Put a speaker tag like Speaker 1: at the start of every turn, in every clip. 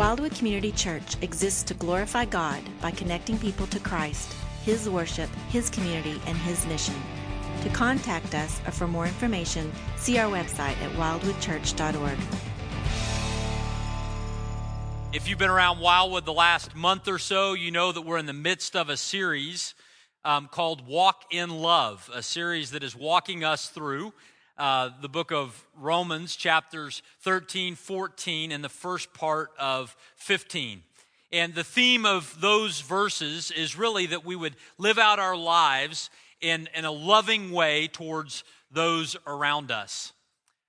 Speaker 1: Wildwood Community Church exists to glorify God by connecting people to Christ, His worship, His community, and His mission. To contact us or for more information, see our website at wildwoodchurch.org.
Speaker 2: If you've been around Wildwood the last month or so, you know that we're in the midst of a series um, called Walk in Love, a series that is walking us through uh, the book of Romans, chapters 13, 14, and the first part of 15. And the theme of those verses is really that we would live out our lives in, in a loving way towards those around us.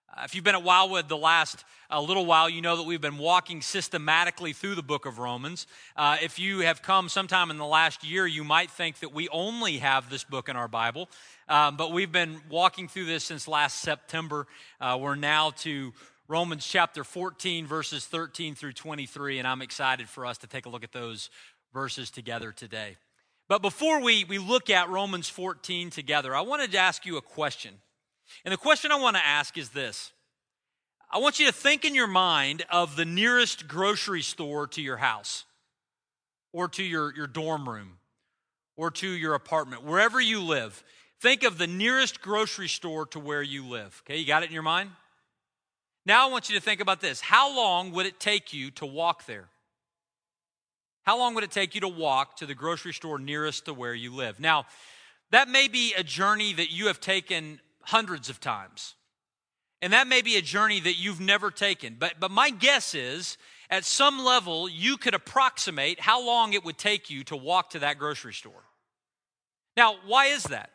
Speaker 2: Uh, if you've been at Wildwood the last a little while, you know that we've been walking systematically through the book of Romans. Uh, if you have come sometime in the last year, you might think that we only have this book in our Bible. Um, but we've been walking through this since last September. Uh, we're now to Romans chapter 14, verses 13 through 23, and I'm excited for us to take a look at those verses together today. But before we, we look at Romans 14 together, I wanted to ask you a question. And the question I want to ask is this I want you to think in your mind of the nearest grocery store to your house, or to your, your dorm room, or to your apartment, wherever you live. Think of the nearest grocery store to where you live. Okay, you got it in your mind? Now I want you to think about this. How long would it take you to walk there? How long would it take you to walk to the grocery store nearest to where you live? Now, that may be a journey that you have taken hundreds of times. And that may be a journey that you've never taken. But, but my guess is, at some level, you could approximate how long it would take you to walk to that grocery store. Now, why is that?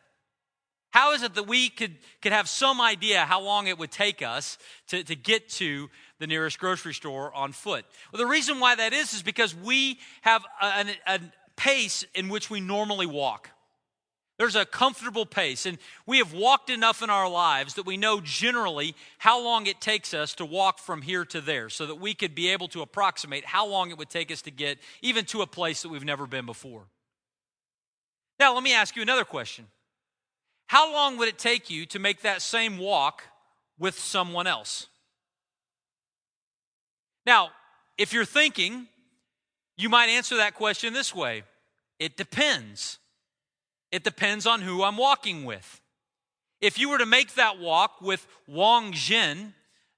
Speaker 2: How is it that we could, could have some idea how long it would take us to, to get to the nearest grocery store on foot? Well, the reason why that is is because we have a, a, a pace in which we normally walk. There's a comfortable pace, and we have walked enough in our lives that we know generally how long it takes us to walk from here to there so that we could be able to approximate how long it would take us to get even to a place that we've never been before. Now, let me ask you another question how long would it take you to make that same walk with someone else? Now, if you're thinking, you might answer that question this way it depends. It depends on who I'm walking with. If you were to make that walk with Wang Zhen,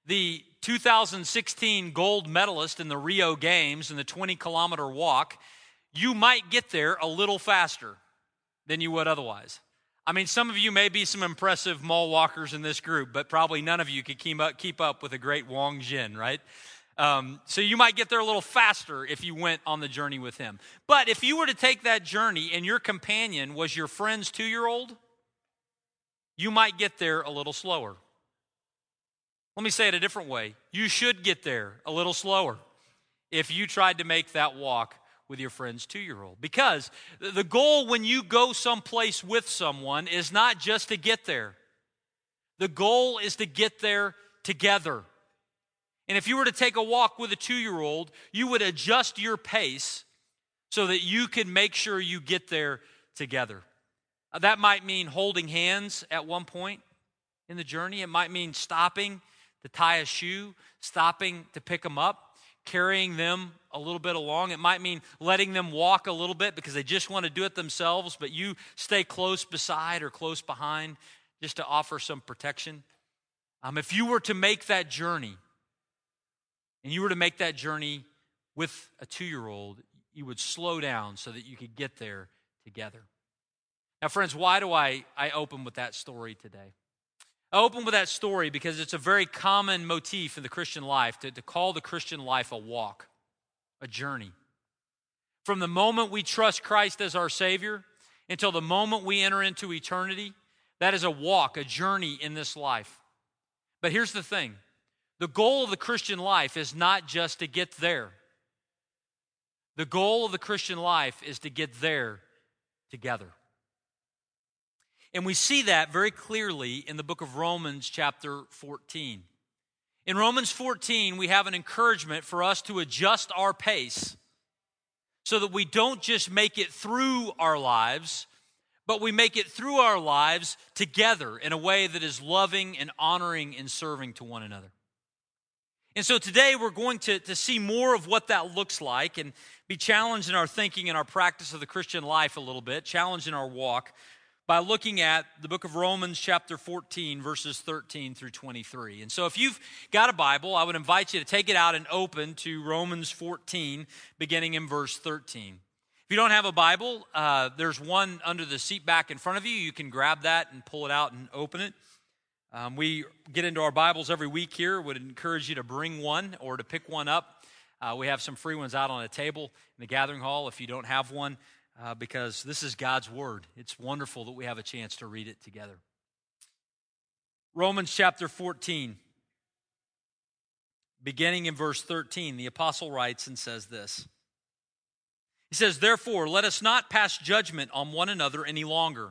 Speaker 2: the 2016 gold medalist in the Rio Games in the 20 kilometer walk, you might get there a little faster than you would otherwise. I mean, some of you may be some impressive mall walkers in this group, but probably none of you could keep up, keep up with a great Wang Zhen, right? Um, so you might get there a little faster if you went on the journey with him. But if you were to take that journey and your companion was your friend's two year old, you might get there a little slower. Let me say it a different way. You should get there a little slower if you tried to make that walk with your friend's two year old. Because the goal when you go someplace with someone is not just to get there, the goal is to get there together. And if you were to take a walk with a two year old, you would adjust your pace so that you can make sure you get there together. Uh, that might mean holding hands at one point in the journey. It might mean stopping to tie a shoe, stopping to pick them up carrying them a little bit along. It might mean letting them walk a little bit because they just want to do it themselves, but you stay close beside or close behind just to offer some protection. Um, if you were to make that journey, and you were to make that journey with a two year old, you would slow down so that you could get there together. Now, friends, why do I, I open with that story today? I open with that story because it's a very common motif in the Christian life to, to call the Christian life a walk, a journey. From the moment we trust Christ as our Savior until the moment we enter into eternity, that is a walk, a journey in this life. But here's the thing the goal of the Christian life is not just to get there, the goal of the Christian life is to get there together. And we see that very clearly in the book of Romans, chapter 14. In Romans 14, we have an encouragement for us to adjust our pace so that we don't just make it through our lives, but we make it through our lives together in a way that is loving and honoring and serving to one another. And so today we're going to, to see more of what that looks like and be challenged in our thinking and our practice of the Christian life a little bit, challenged in our walk by looking at the book of Romans, chapter 14, verses 13 through 23. And so, if you've got a Bible, I would invite you to take it out and open to Romans 14, beginning in verse 13. If you don't have a Bible, uh, there's one under the seat back in front of you. You can grab that and pull it out and open it. Um, we get into our Bibles every week here. Would encourage you to bring one or to pick one up. Uh, we have some free ones out on a table in the gathering hall if you don't have one uh, because this is God's Word. It's wonderful that we have a chance to read it together. Romans chapter 14, beginning in verse 13, the apostle writes and says this. He says, Therefore, let us not pass judgment on one another any longer,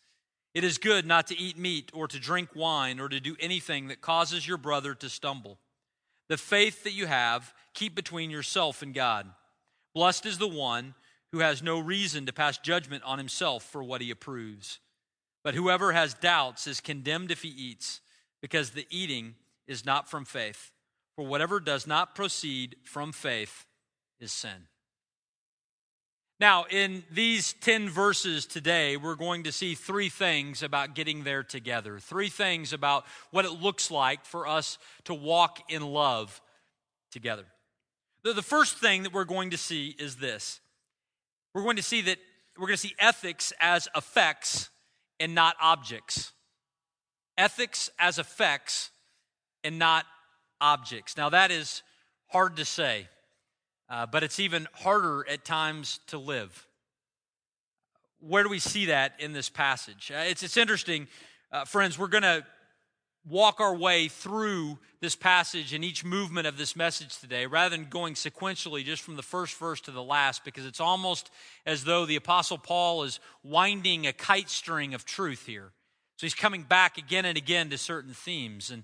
Speaker 2: It is good not to eat meat or to drink wine or to do anything that causes your brother to stumble. The faith that you have, keep between yourself and God. Blessed is the one who has no reason to pass judgment on himself for what he approves. But whoever has doubts is condemned if he eats, because the eating is not from faith. For whatever does not proceed from faith is sin. Now, in these 10 verses today, we're going to see three things about getting there together. Three things about what it looks like for us to walk in love together. The first thing that we're going to see is this we're going to see that we're going to see ethics as effects and not objects. Ethics as effects and not objects. Now, that is hard to say, uh, but it's even harder at times to live. Where do we see that in this passage? Uh, it's, it's interesting, uh, friends. We're going to walk our way through this passage and each movement of this message today rather than going sequentially just from the first verse to the last because it's almost as though the apostle paul is winding a kite string of truth here so he's coming back again and again to certain themes and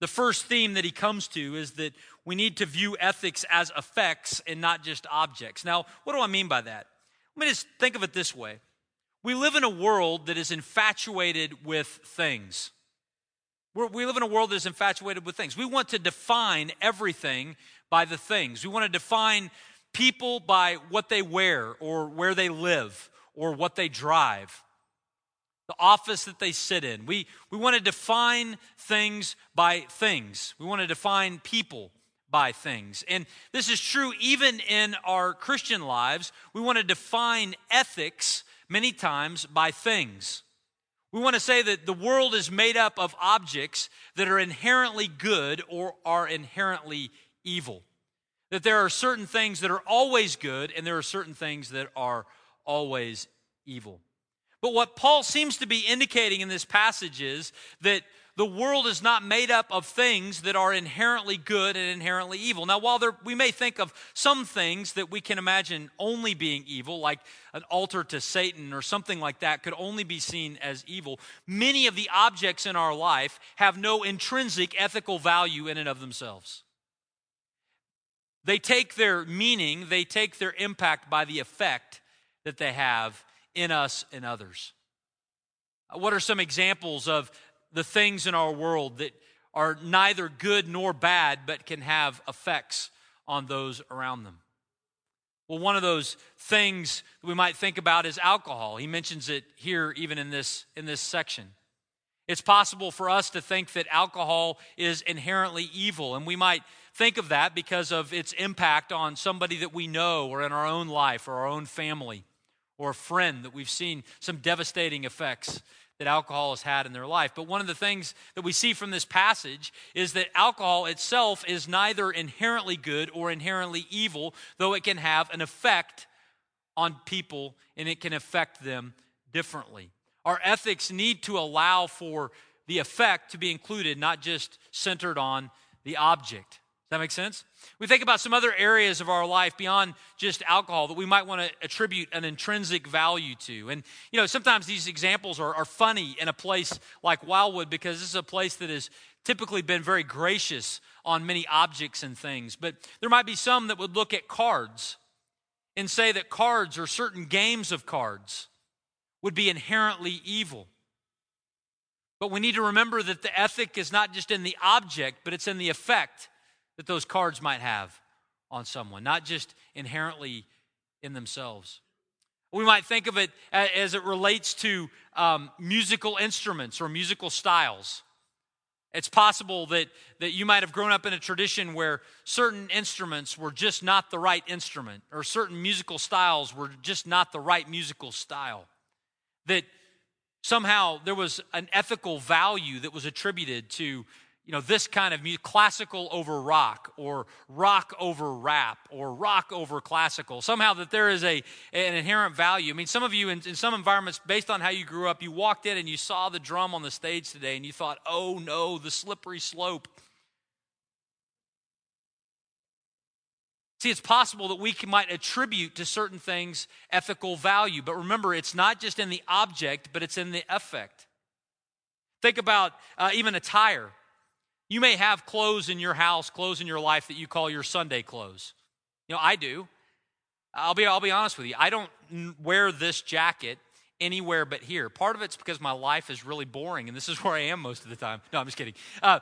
Speaker 2: the first theme that he comes to is that we need to view ethics as effects and not just objects. Now what do i mean by that? Let me just think of it this way. We live in a world that is infatuated with things. We're, we live in a world that is infatuated with things. We want to define everything by the things. We want to define people by what they wear or where they live or what they drive, the office that they sit in. We, we want to define things by things. We want to define people by things. And this is true even in our Christian lives. We want to define ethics many times by things. We want to say that the world is made up of objects that are inherently good or are inherently evil. That there are certain things that are always good and there are certain things that are always evil. But what Paul seems to be indicating in this passage is that the world is not made up of things that are inherently good and inherently evil. Now, while there, we may think of some things that we can imagine only being evil, like an altar to Satan or something like that, could only be seen as evil, many of the objects in our life have no intrinsic ethical value in and of themselves. They take their meaning, they take their impact by the effect that they have in us and others. Uh, what are some examples of the things in our world that are neither good nor bad, but can have effects on those around them. Well, one of those things that we might think about is alcohol. He mentions it here, even in this, in this section. It's possible for us to think that alcohol is inherently evil, and we might think of that because of its impact on somebody that we know or in our own life or our own family or a friend that we've seen some devastating effects that alcohol has had in their life. But one of the things that we see from this passage is that alcohol itself is neither inherently good or inherently evil, though it can have an effect on people and it can affect them differently. Our ethics need to allow for the effect to be included, not just centered on the object. Does that make sense? We think about some other areas of our life beyond just alcohol that we might want to attribute an intrinsic value to. And, you know, sometimes these examples are, are funny in a place like Wildwood because this is a place that has typically been very gracious on many objects and things. But there might be some that would look at cards and say that cards or certain games of cards would be inherently evil. But we need to remember that the ethic is not just in the object, but it's in the effect that those cards might have on someone, not just inherently in themselves. We might think of it as it relates to um, musical instruments or musical styles. It's possible that, that you might have grown up in a tradition where certain instruments were just not the right instrument, or certain musical styles were just not the right musical style. That somehow there was an ethical value that was attributed to you know this kind of music classical over rock or rock over rap or rock over classical somehow that there is a an inherent value i mean some of you in, in some environments based on how you grew up you walked in and you saw the drum on the stage today and you thought oh no the slippery slope See, it's possible that we might attribute to certain things ethical value, but remember, it's not just in the object, but it's in the effect. Think about uh, even attire. You may have clothes in your house, clothes in your life that you call your Sunday clothes. You know, I do. I'll be, I'll be honest with you. I don't wear this jacket anywhere but here. Part of it's because my life is really boring, and this is where I am most of the time. No, I'm just kidding. Uh,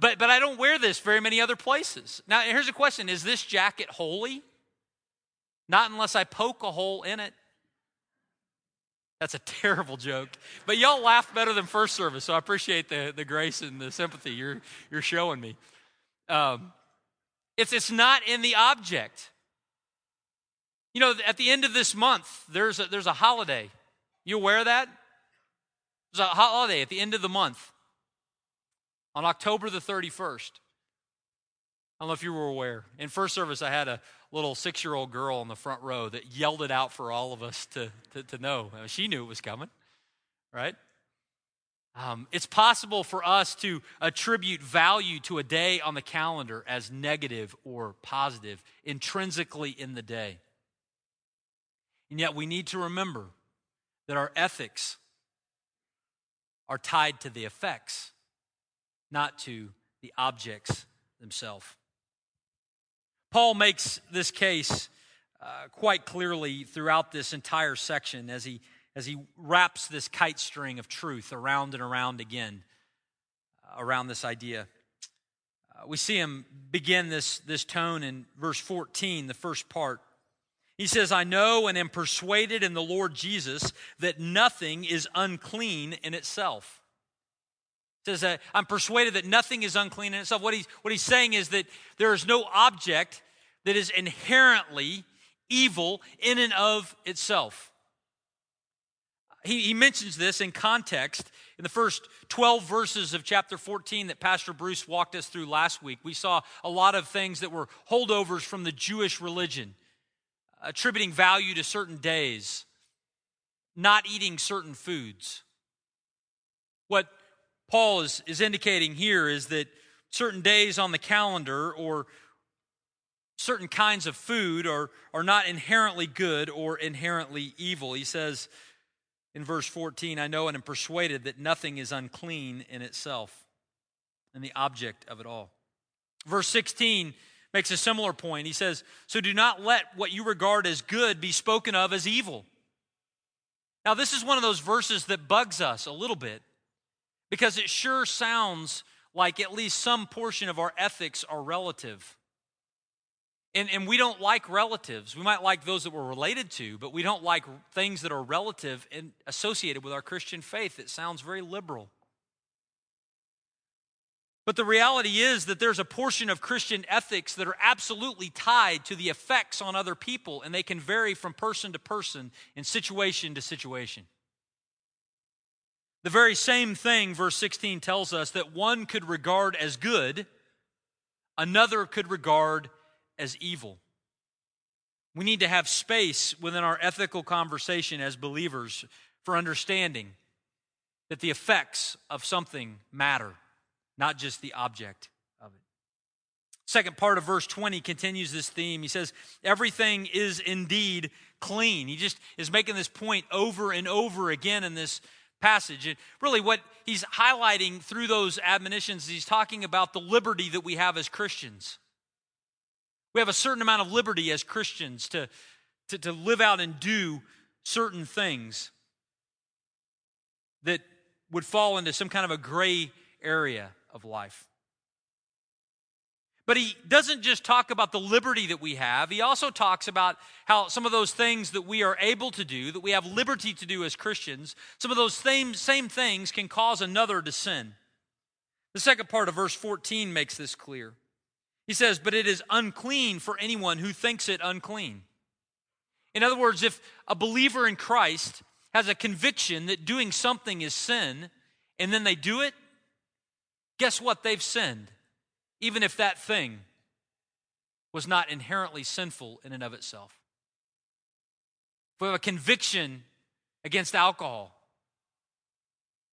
Speaker 2: but, but I don't wear this very many other places. Now, here's a question Is this jacket holy? Not unless I poke a hole in it. That's a terrible joke. But y'all laughed better than first service, so I appreciate the, the grace and the sympathy you're, you're showing me. Um, it's, it's not in the object. You know, at the end of this month, there's a, there's a holiday. You aware of that? There's a holiday at the end of the month on October the 31st. I don't know if you were aware. In first service, I had a little six year old girl in the front row that yelled it out for all of us to, to, to know. She knew it was coming, right? Um, it's possible for us to attribute value to a day on the calendar as negative or positive, intrinsically in the day. And yet we need to remember that our ethics are tied to the effects not to the objects themselves. Paul makes this case uh, quite clearly throughout this entire section as he, as he wraps this kite string of truth around and around again uh, around this idea. Uh, we see him begin this, this tone in verse 14, the first part. He says, I know and am persuaded in the Lord Jesus that nothing is unclean in itself says, that I'm persuaded that nothing is unclean in itself. What he's, what he's saying is that there is no object that is inherently evil in and of itself. He, he mentions this in context in the first 12 verses of chapter 14 that Pastor Bruce walked us through last week. We saw a lot of things that were holdovers from the Jewish religion, attributing value to certain days, not eating certain foods. What Paul is, is indicating here is that certain days on the calendar or certain kinds of food are, are not inherently good or inherently evil. He says in verse 14, I know and am persuaded that nothing is unclean in itself and the object of it all. Verse 16 makes a similar point. He says, So do not let what you regard as good be spoken of as evil. Now, this is one of those verses that bugs us a little bit because it sure sounds like at least some portion of our ethics are relative. And, and we don't like relatives. We might like those that we're related to, but we don't like things that are relative and associated with our Christian faith. It sounds very liberal. But the reality is that there's a portion of Christian ethics that are absolutely tied to the effects on other people, and they can vary from person to person and situation to situation. The very same thing, verse 16 tells us that one could regard as good, another could regard as evil. We need to have space within our ethical conversation as believers for understanding that the effects of something matter not just the object of it. Second part of verse 20 continues this theme. He says, Everything is indeed clean. He just is making this point over and over again in this passage. And really, what he's highlighting through those admonitions, he's talking about the liberty that we have as Christians. We have a certain amount of liberty as Christians to, to, to live out and do certain things that would fall into some kind of a gray area of life. But he doesn't just talk about the liberty that we have, he also talks about how some of those things that we are able to do, that we have liberty to do as Christians, some of those same, same things can cause another to sin. The second part of verse 14 makes this clear. He says, But it is unclean for anyone who thinks it unclean. In other words, if a believer in Christ has a conviction that doing something is sin, and then they do it, guess what? They've sinned, even if that thing was not inherently sinful in and of itself. If we have a conviction against alcohol,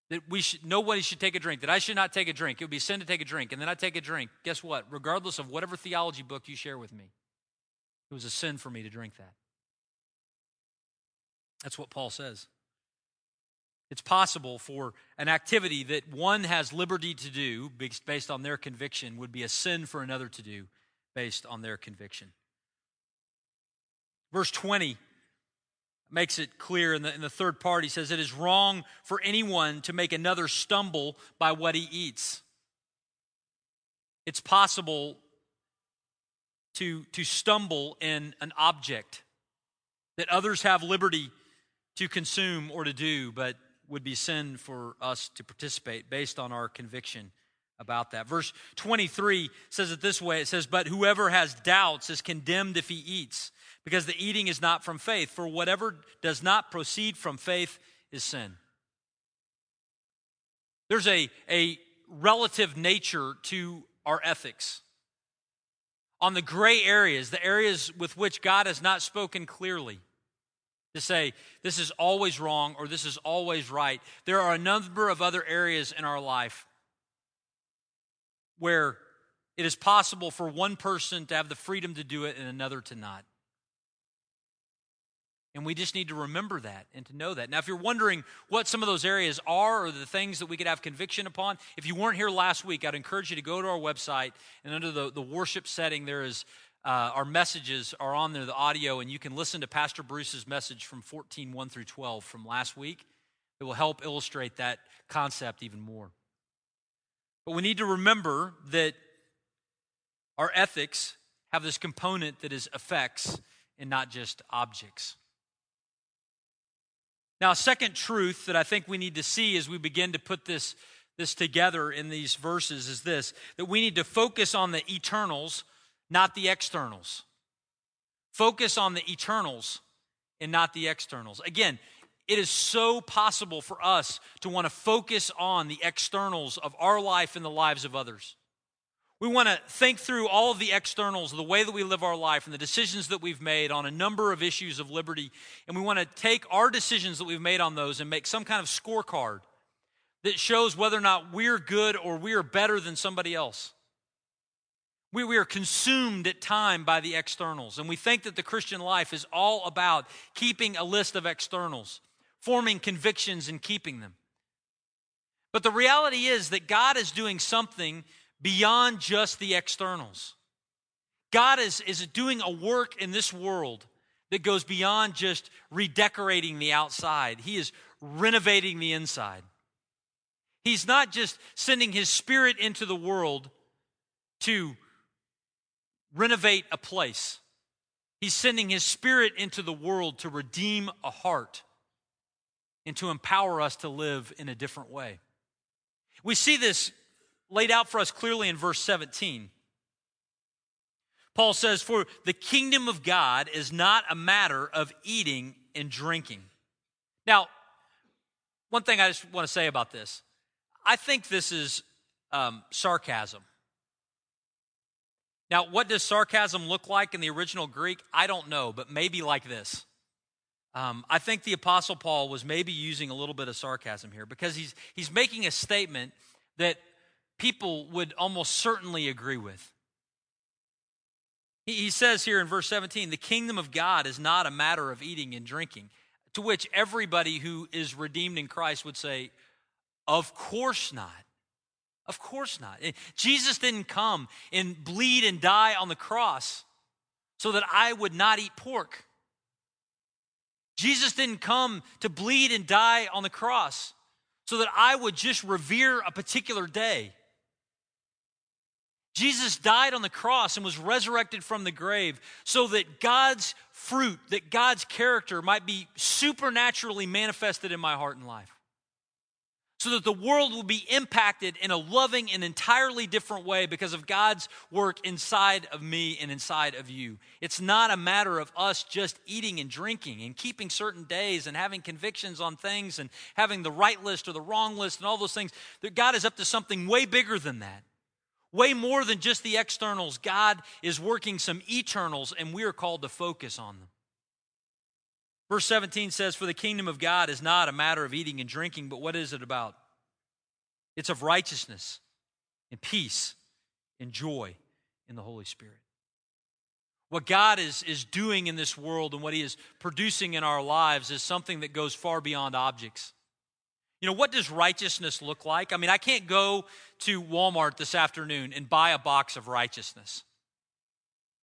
Speaker 2: that we should nobody should take a drink, that I should not take a drink. It would be sin to take a drink, and then I take a drink. Guess what? Regardless of whatever theology book you share with me, it was a sin for me to drink that. That's what Paul says. It's possible for an activity that one has liberty to do based on their conviction would be a sin for another to do based on their conviction. Verse 20 makes it clear in the, in the third part. He says, It is wrong for anyone to make another stumble by what he eats. It's possible to, to stumble in an object that others have liberty to consume or to do, but would be sin for us to participate based on our conviction about that. Verse 23 says it this way it says, But whoever has doubts is condemned if he eats, because the eating is not from faith. For whatever does not proceed from faith is sin. There's a, a relative nature to our ethics. On the gray areas, the areas with which God has not spoken clearly, to say this is always wrong or this is always right. There are a number of other areas in our life where it is possible for one person to have the freedom to do it and another to not. And we just need to remember that and to know that. Now, if you're wondering what some of those areas are or the things that we could have conviction upon, if you weren't here last week, I'd encourage you to go to our website and under the, the worship setting, there is uh, our messages are on there, the audio, and you can listen to Pastor Bruce's message from 14, 1 through 12 from last week. It will help illustrate that concept even more. But we need to remember that our ethics have this component that is effects and not just objects. Now, a second truth that I think we need to see as we begin to put this, this together in these verses is this that we need to focus on the eternals not the externals. Focus on the eternals and not the externals. Again, it is so possible for us to want to focus on the externals of our life and the lives of others. We want to think through all of the externals, the way that we live our life, and the decisions that we've made on a number of issues of liberty. And we want to take our decisions that we've made on those and make some kind of scorecard that shows whether or not we're good or we are better than somebody else. We, we are consumed at time by the externals, and we think that the Christian life is all about keeping a list of externals, forming convictions and keeping them. But the reality is that God is doing something beyond just the externals. God is, is doing a work in this world that goes beyond just redecorating the outside, He is renovating the inside. He's not just sending His Spirit into the world to renovate a place. He's sending his spirit into the world to redeem a heart and to empower us to live in a different way. We see this laid out for us clearly in verse 17. Paul says, For the kingdom of God is not a matter of eating and drinking. Now, one thing I just want to say about this I think this is um, sarcasm. Now, what does sarcasm look like in the original Greek? I don't know, but maybe like this. Um, I think the Apostle Paul was maybe using a little bit of sarcasm here because he's, he's making a statement that people would almost certainly agree with. He, he says here in verse 17, the kingdom of God is not a matter of eating and drinking, to which everybody who is redeemed in Christ would say, Of course not. Of course not. Eh, Jesus didn't come and bleed and die on the cross so that I would not eat pork. Jesus didn't come to bleed and die on the cross so that I would just revere a particular day. Jesus died on the cross and was resurrected from the grave so that God's fruit, that God's character might be supernaturally manifested in my heart and life so that the world will be impacted in a loving and entirely different way because of God's work inside of me and inside of you. It's not a matter of us just eating and drinking and keeping certain days and having convictions on things and having the right list or the wrong list and all those things. God is up to something way bigger than that. Way more than just the externals. God is working some eternals and we are called to focus on them. Verse 17 says, For the kingdom of God is not a matter of eating and drinking, but what is it about? It's of righteousness and peace and joy in the Holy Spirit. What God is, is doing in this world and what He is producing in our lives is something that goes far beyond objects. You know, what does righteousness look like? I mean, I can't go to Walmart this afternoon and buy a box of righteousness.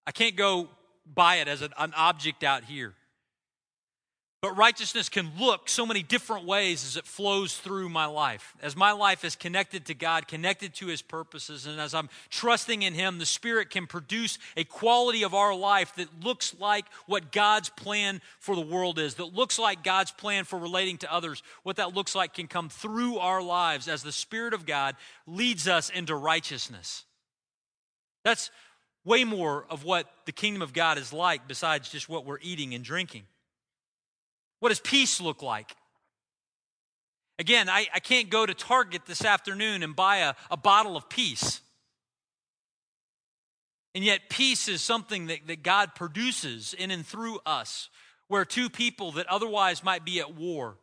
Speaker 2: I can't go buy it as an, an object out here. But righteousness can look so many different ways as it flows through my life. As my life is connected to God, connected to His purposes, and as I'm trusting in Him, the Spirit can produce a quality of our life that looks like what God's plan for the world is, that looks like God's plan for relating to others. What that looks like can come through our lives as the Spirit of God leads us into righteousness. That's way more of what the kingdom of God is like besides just what we're eating and drinking. What does peace look like? Again, I, I can't go to Target this afternoon and buy a, a bottle of peace. And yet, peace is something that, that God produces in and through us, where two people that otherwise might be at war,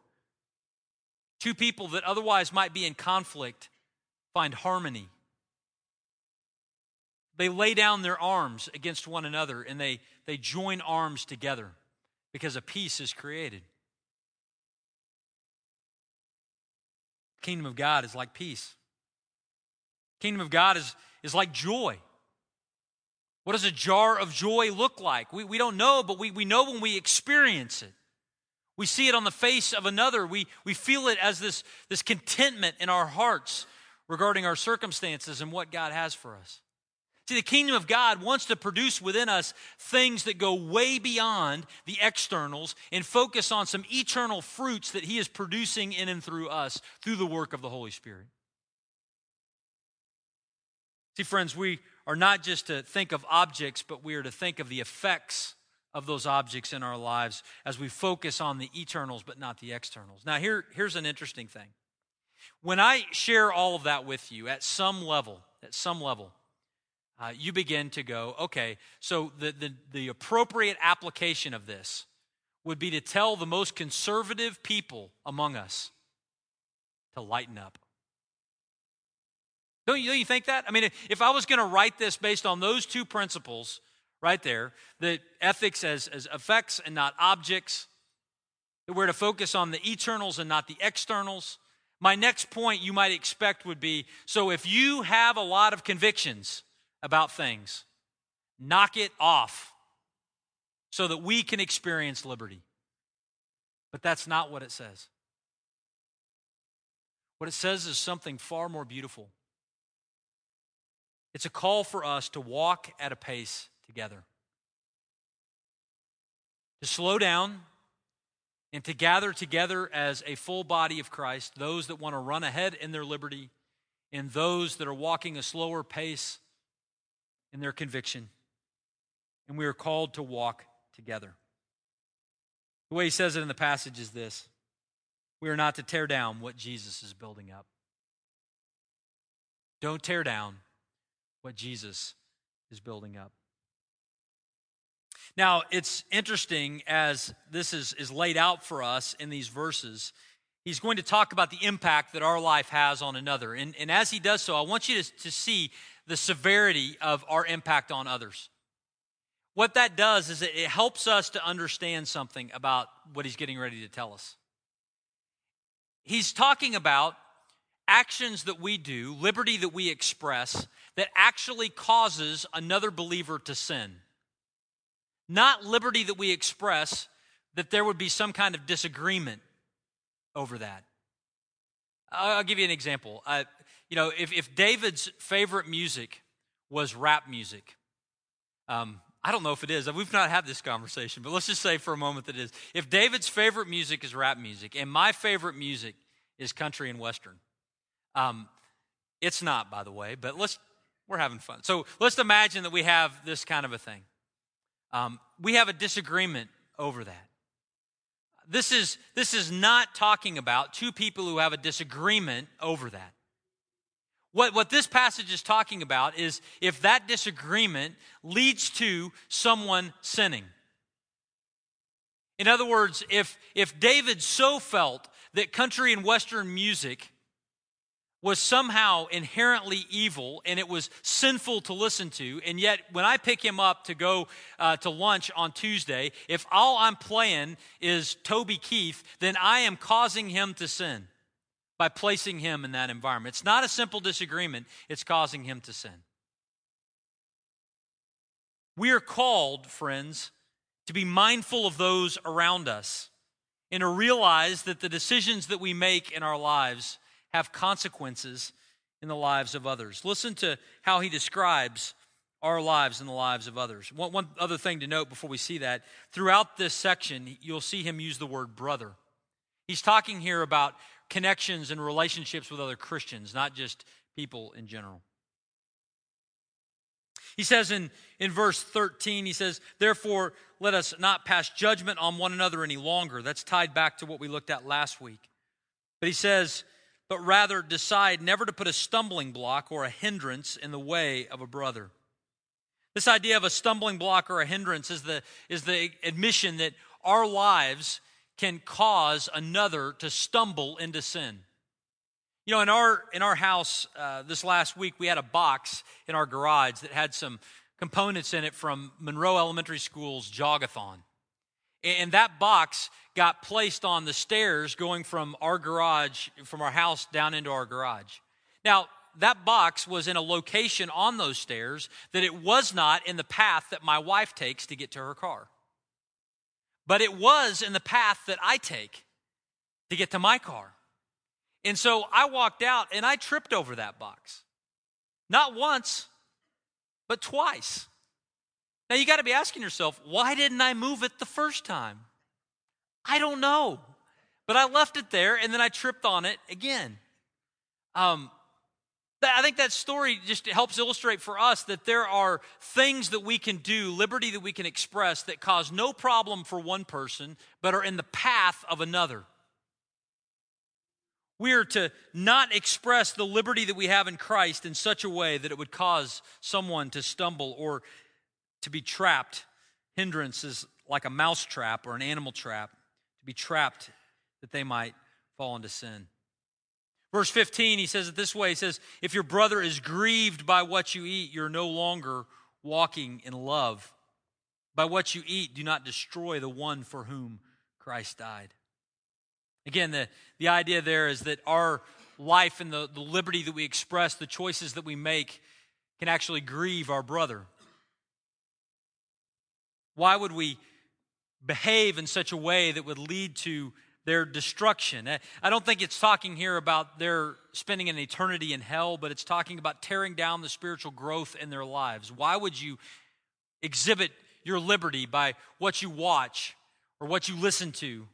Speaker 2: two people that otherwise might be in conflict, find harmony. They lay down their arms against one another and they, they join arms together because a peace is created. Kingdom of God is like peace. Kingdom of God is, is like joy. What does a jar of joy look like? We, we don't know, but we, we know when we experience it. We see it on the face of another. We, we feel it as this, this contentment in our hearts regarding our circumstances and what God has for us. See, the kingdom of God wants to produce within us things that go way beyond the externals and focus on some eternal fruits that He is producing in and through us through the work of the Holy Spirit. See, friends, we are not just to think of objects, but we are to think of the effects of those objects in our lives as we focus on the eternals, but not the externals. Now, here, here's an interesting thing. When I share all of that with you at some level, at some level, uh, you begin to go, okay, so the, the, the appropriate application of this would be to tell the most conservative people among us to lighten up. Don't you, don't you think that? I mean, if I was going to write this based on those two principles right there, that ethics as, as effects and not objects, that we're to focus on the eternals and not the externals, my next point you might expect would be so if you have a lot of convictions, about things. Knock it off so that we can experience liberty. But that's not what it says. What it says is something far more beautiful. It's a call for us to walk at a pace together, to slow down and to gather together as a full body of Christ, those that want to run ahead in their liberty and those that are walking a slower pace in their conviction. And we are called to walk together. The way he says it in the passage is this we are not to tear down what Jesus is building up. Don't tear down what Jesus is building up. Now, it's interesting as this is, is laid out for us in these verses. He's going to talk about the impact that our life has on another. And, and as he does so, I want you to, to see the severity of our impact on others. What that does is it helps us to understand something about what he's getting ready to tell us. He's talking about actions that we do, liberty that we express, that actually causes another believer to sin. Not liberty that we express that there would be some kind of disagreement over that. I'll give you an example. Uh, you know, if, if David's favorite music was rap music, um, I don't know if it is. We've not had this conversation, but let's just say for a moment that it is. If David's favorite music is rap music, and my favorite music is country and western, um, it's not, by the way, but let's we're having fun. So let's imagine that we have this kind of a thing. Um, we have a disagreement over that. This is, this is not talking about two people who have a disagreement over that. What, what this passage is talking about is if that disagreement leads to someone sinning. In other words, if, if David so felt that country and Western music was somehow inherently evil and it was sinful to listen to. And yet, when I pick him up to go uh, to lunch on Tuesday, if all I'm playing is Toby Keith, then I am causing him to sin by placing him in that environment. It's not a simple disagreement, it's causing him to sin. We are called, friends, to be mindful of those around us and to realize that the decisions that we make in our lives have consequences in the lives of others. Listen to how he describes our lives and the lives of others. One, one, other thing to note before we see that throughout this section, you'll see him use the word brother. He's talking here about connections and relationships with other Christians, not just people in general. He says in, in verse 13, he says, Therefore, let us not pass judgment on one another any longer. That's tied back to what we looked at last week. But he says, but rather decide never to put a stumbling block or a hindrance in the way of a brother. This idea of a stumbling block or a hindrance is the, is the admission that our lives can cause another to stumble into sin. You know, in our, in our house uh, this last week, we had a box in our garage that had some components in it from Monroe Elementary School's Jogathon. And that box got placed on the stairs going from our garage, from our house down into our garage. Now, that box was in a location on those stairs that it was not in the path that my wife takes to get to her car. But it was in the path that I take to get to my car. And so I walked out and I tripped over that box. Not once, but twice. Now you got to be asking yourself, why didn't I move it the first time? I don't know. But I left it there and then I tripped on it again. Um, I think that story just helps illustrate for us that there are things that we can do, liberty that we can express that cause no problem for one person, but are in the path of another. We are to not express the liberty that we have in Christ in such a way that it would cause someone to stumble or to be trapped. Hindrance is like a mouse trap or an animal trap, to be trapped that they might fall into sin. Verse 15, he says it this way He says, If your brother is grieved by what you eat, you're no longer walking in love. By what you eat, do not destroy the one for whom Christ died. Again, the, the idea there is that our life and the, the liberty that we express, the choices that we make, can actually grieve our brother. Why would we behave in such a way that would lead to their destruction? I don't think it's talking here about their spending an eternity in hell, but it's talking about tearing down the spiritual growth in their lives. Why would you exhibit your liberty by what you watch or what you listen to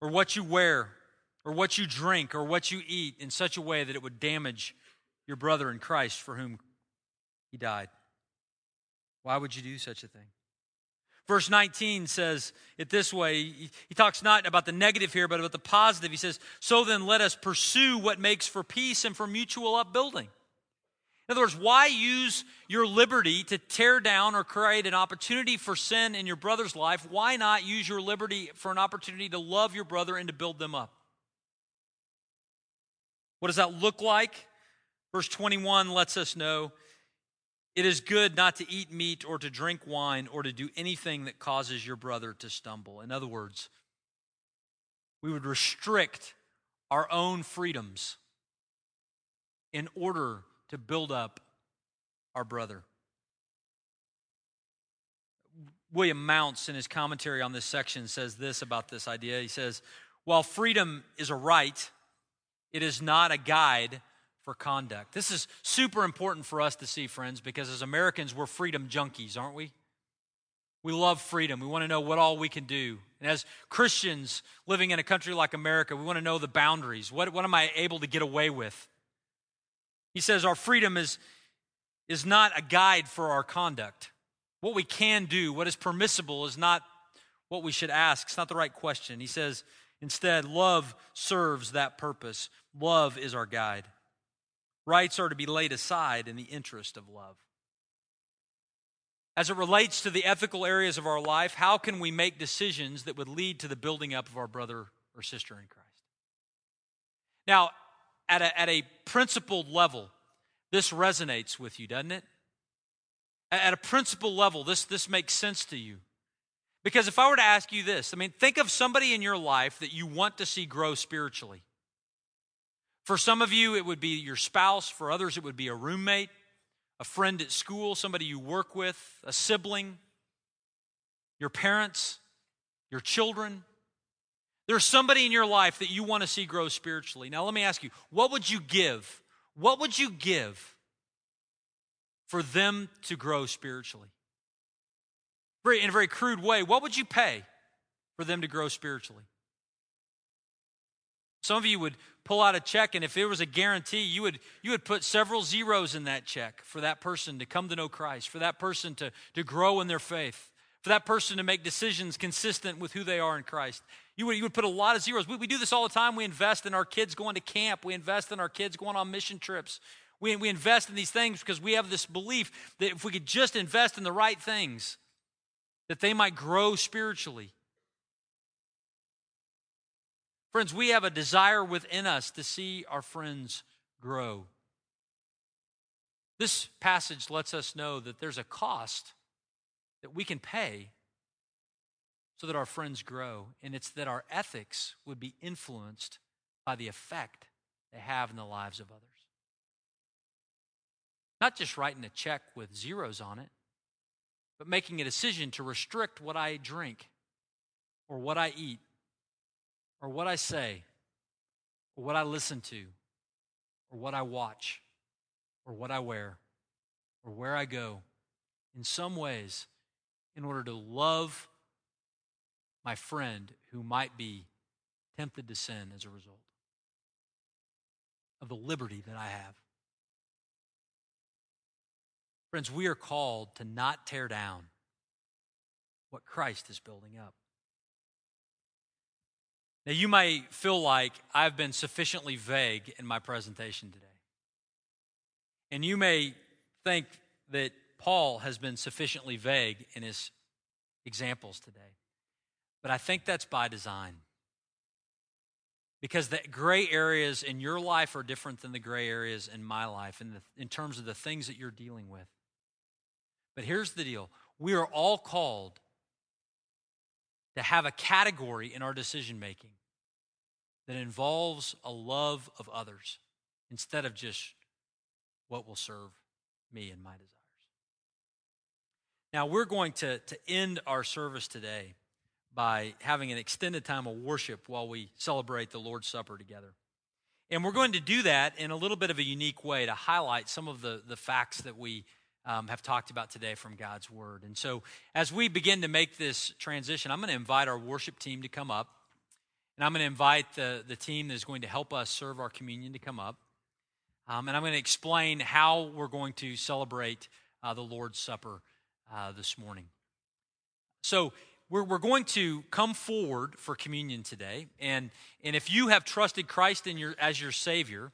Speaker 2: or what you wear or what you drink or what you eat in such a way that it would damage your brother in Christ for whom he died. Why would you do such a thing? Verse 19 says it this way. He talks not about the negative here, but about the positive. He says, So then let us pursue what makes for peace and for mutual upbuilding. In other words, why use your liberty to tear down or create an opportunity for sin in your brother's life? Why not use your liberty for an opportunity to love your brother and to build them up? What does that look like? Verse 21 lets us know it is good not to eat meat or to drink wine or to do anything that causes your brother to stumble. In other words, we would restrict our own freedoms in order to build up our brother. William Mounce, in his commentary on this section, says this about this idea. He says, While freedom is a right, it is not a guide for conduct. This is super important for us to see, friends, because as Americans, we're freedom junkies, aren't we? We love freedom. We want to know what all we can do. And as Christians living in a country like America, we want to know the boundaries. What, what am I able to get away with? He says our freedom is, is not a guide for our conduct. What we can do, what is permissible, is not what we should ask. It's not the right question. He says, instead, love serves that purpose. Love is our guide. Rights are to be laid aside in the interest of love. As it relates to the ethical areas of our life, how can we make decisions that would lead to the building up of our brother or sister in Christ? Now, at a, at a principled level, this resonates with you, doesn't it? At a principled level, this, this makes sense to you. Because if I were to ask you this, I mean, think of somebody in your life that you want to see grow spiritually. For some of you, it would be your spouse. For others, it would be a roommate, a friend at school, somebody you work with, a sibling, your parents, your children. There's somebody in your life that you want to see grow spiritually. Now, let me ask you, what would you give? What would you give for them to grow spiritually? Very, in a very crude way, what would you pay for them to grow spiritually? Some of you would pull out a check, and if it was a guarantee, you would, you would put several zeros in that check for that person to come to know Christ, for that person to, to grow in their faith, for that person to make decisions consistent with who they are in Christ. You would, you would put a lot of zeros. We, we do this all the time. We invest in our kids going to camp, we invest in our kids going on mission trips. We, we invest in these things because we have this belief that if we could just invest in the right things, that they might grow spiritually. Friends, we have a desire within us to see our friends grow. This passage lets us know that there's a cost that we can pay so that our friends grow. And it's that our ethics would be influenced by the effect they have in the lives of others. Not just writing a check with zeros on it, but making a decision to restrict what I drink or what I eat or what I say or what I listen to or what I watch or what I wear or where I go in some ways in order to love my friend who might be tempted to sin as a result of the liberty that I have. Friends, we are called to not tear down what Christ is building up. Now, you may feel like I've been sufficiently vague in my presentation today. And you may think that Paul has been sufficiently vague in his examples today. But I think that's by design. Because the gray areas in your life are different than the gray areas in my life in, the, in terms of the things that you're dealing with. But here's the deal we are all called to have a category in our decision making that involves a love of others instead of just what will serve me and my desires. Now, we're going to, to end our service today by having an extended time of worship while we celebrate the Lord's Supper together. And we're going to do that in a little bit of a unique way to highlight some of the, the facts that we um, have talked about today from God's Word. And so, as we begin to make this transition, I'm going to invite our worship team to come up. And I'm going to invite the, the team that is going to help us serve our communion to come up. Um, and I'm going to explain how we're going to celebrate uh, the Lord's Supper uh, this morning. So, we're, we're going to come forward for communion today. And, and if you have trusted Christ in your, as your Savior,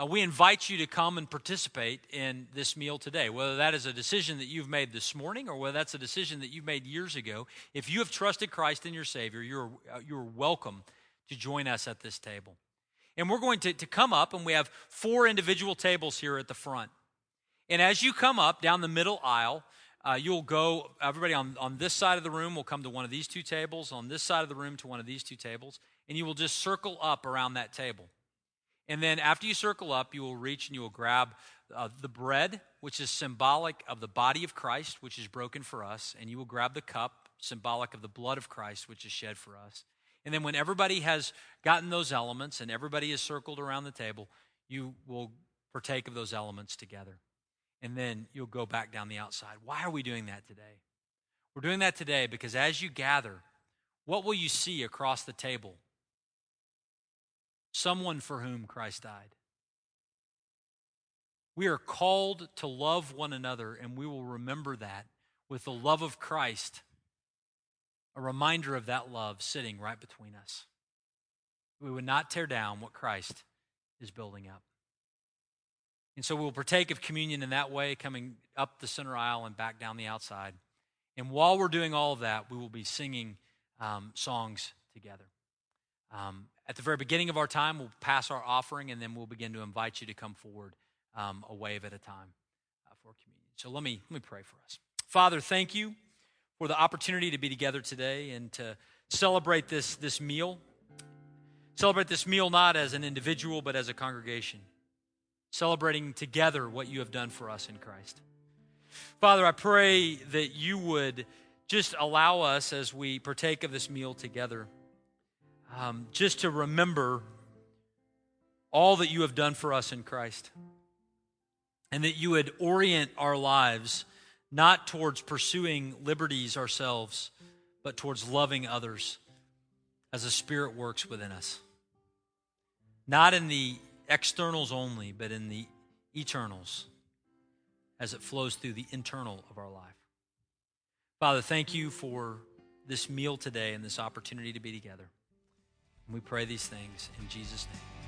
Speaker 2: uh, we invite you to come and participate in this meal today. Whether that is a decision that you've made this morning or whether that's a decision that you've made years ago, if you have trusted Christ in your Savior, you're, uh, you're welcome to join us at this table. And we're going to, to come up, and we have four individual tables here at the front. And as you come up down the middle aisle, uh, you'll go, everybody on, on this side of the room will come to one of these two tables, on this side of the room to one of these two tables, and you will just circle up around that table. And then after you circle up, you will reach and you will grab uh, the bread, which is symbolic of the body of Christ, which is broken for us, and you will grab the cup, symbolic of the blood of Christ, which is shed for us. And then when everybody has gotten those elements and everybody is circled around the table, you will partake of those elements together and then you'll go back down the outside. Why are we doing that today? We're doing that today because as you gather, what will you see across the table? Someone for whom Christ died. We are called to love one another, and we will remember that with the love of Christ, a reminder of that love sitting right between us. We would not tear down what Christ is building up. And so we'll partake of communion in that way, coming up the center aisle and back down the outside. And while we're doing all of that, we will be singing um, songs together. Um, at the very beginning of our time, we'll pass our offering, and then we'll begin to invite you to come forward um, a wave at a time uh, for communion. So let me, let me pray for us. Father, thank you for the opportunity to be together today and to celebrate this, this meal. Celebrate this meal not as an individual, but as a congregation celebrating together what you have done for us in Christ. Father, I pray that you would just allow us as we partake of this meal together, um, just to remember all that you have done for us in Christ. And that you would orient our lives not towards pursuing liberties ourselves, but towards loving others as the Spirit works within us. Not in the externals only, but in the eternals as it flows through the internal of our life. Father, thank you for this meal today and this opportunity to be together. And we pray these things in Jesus' name.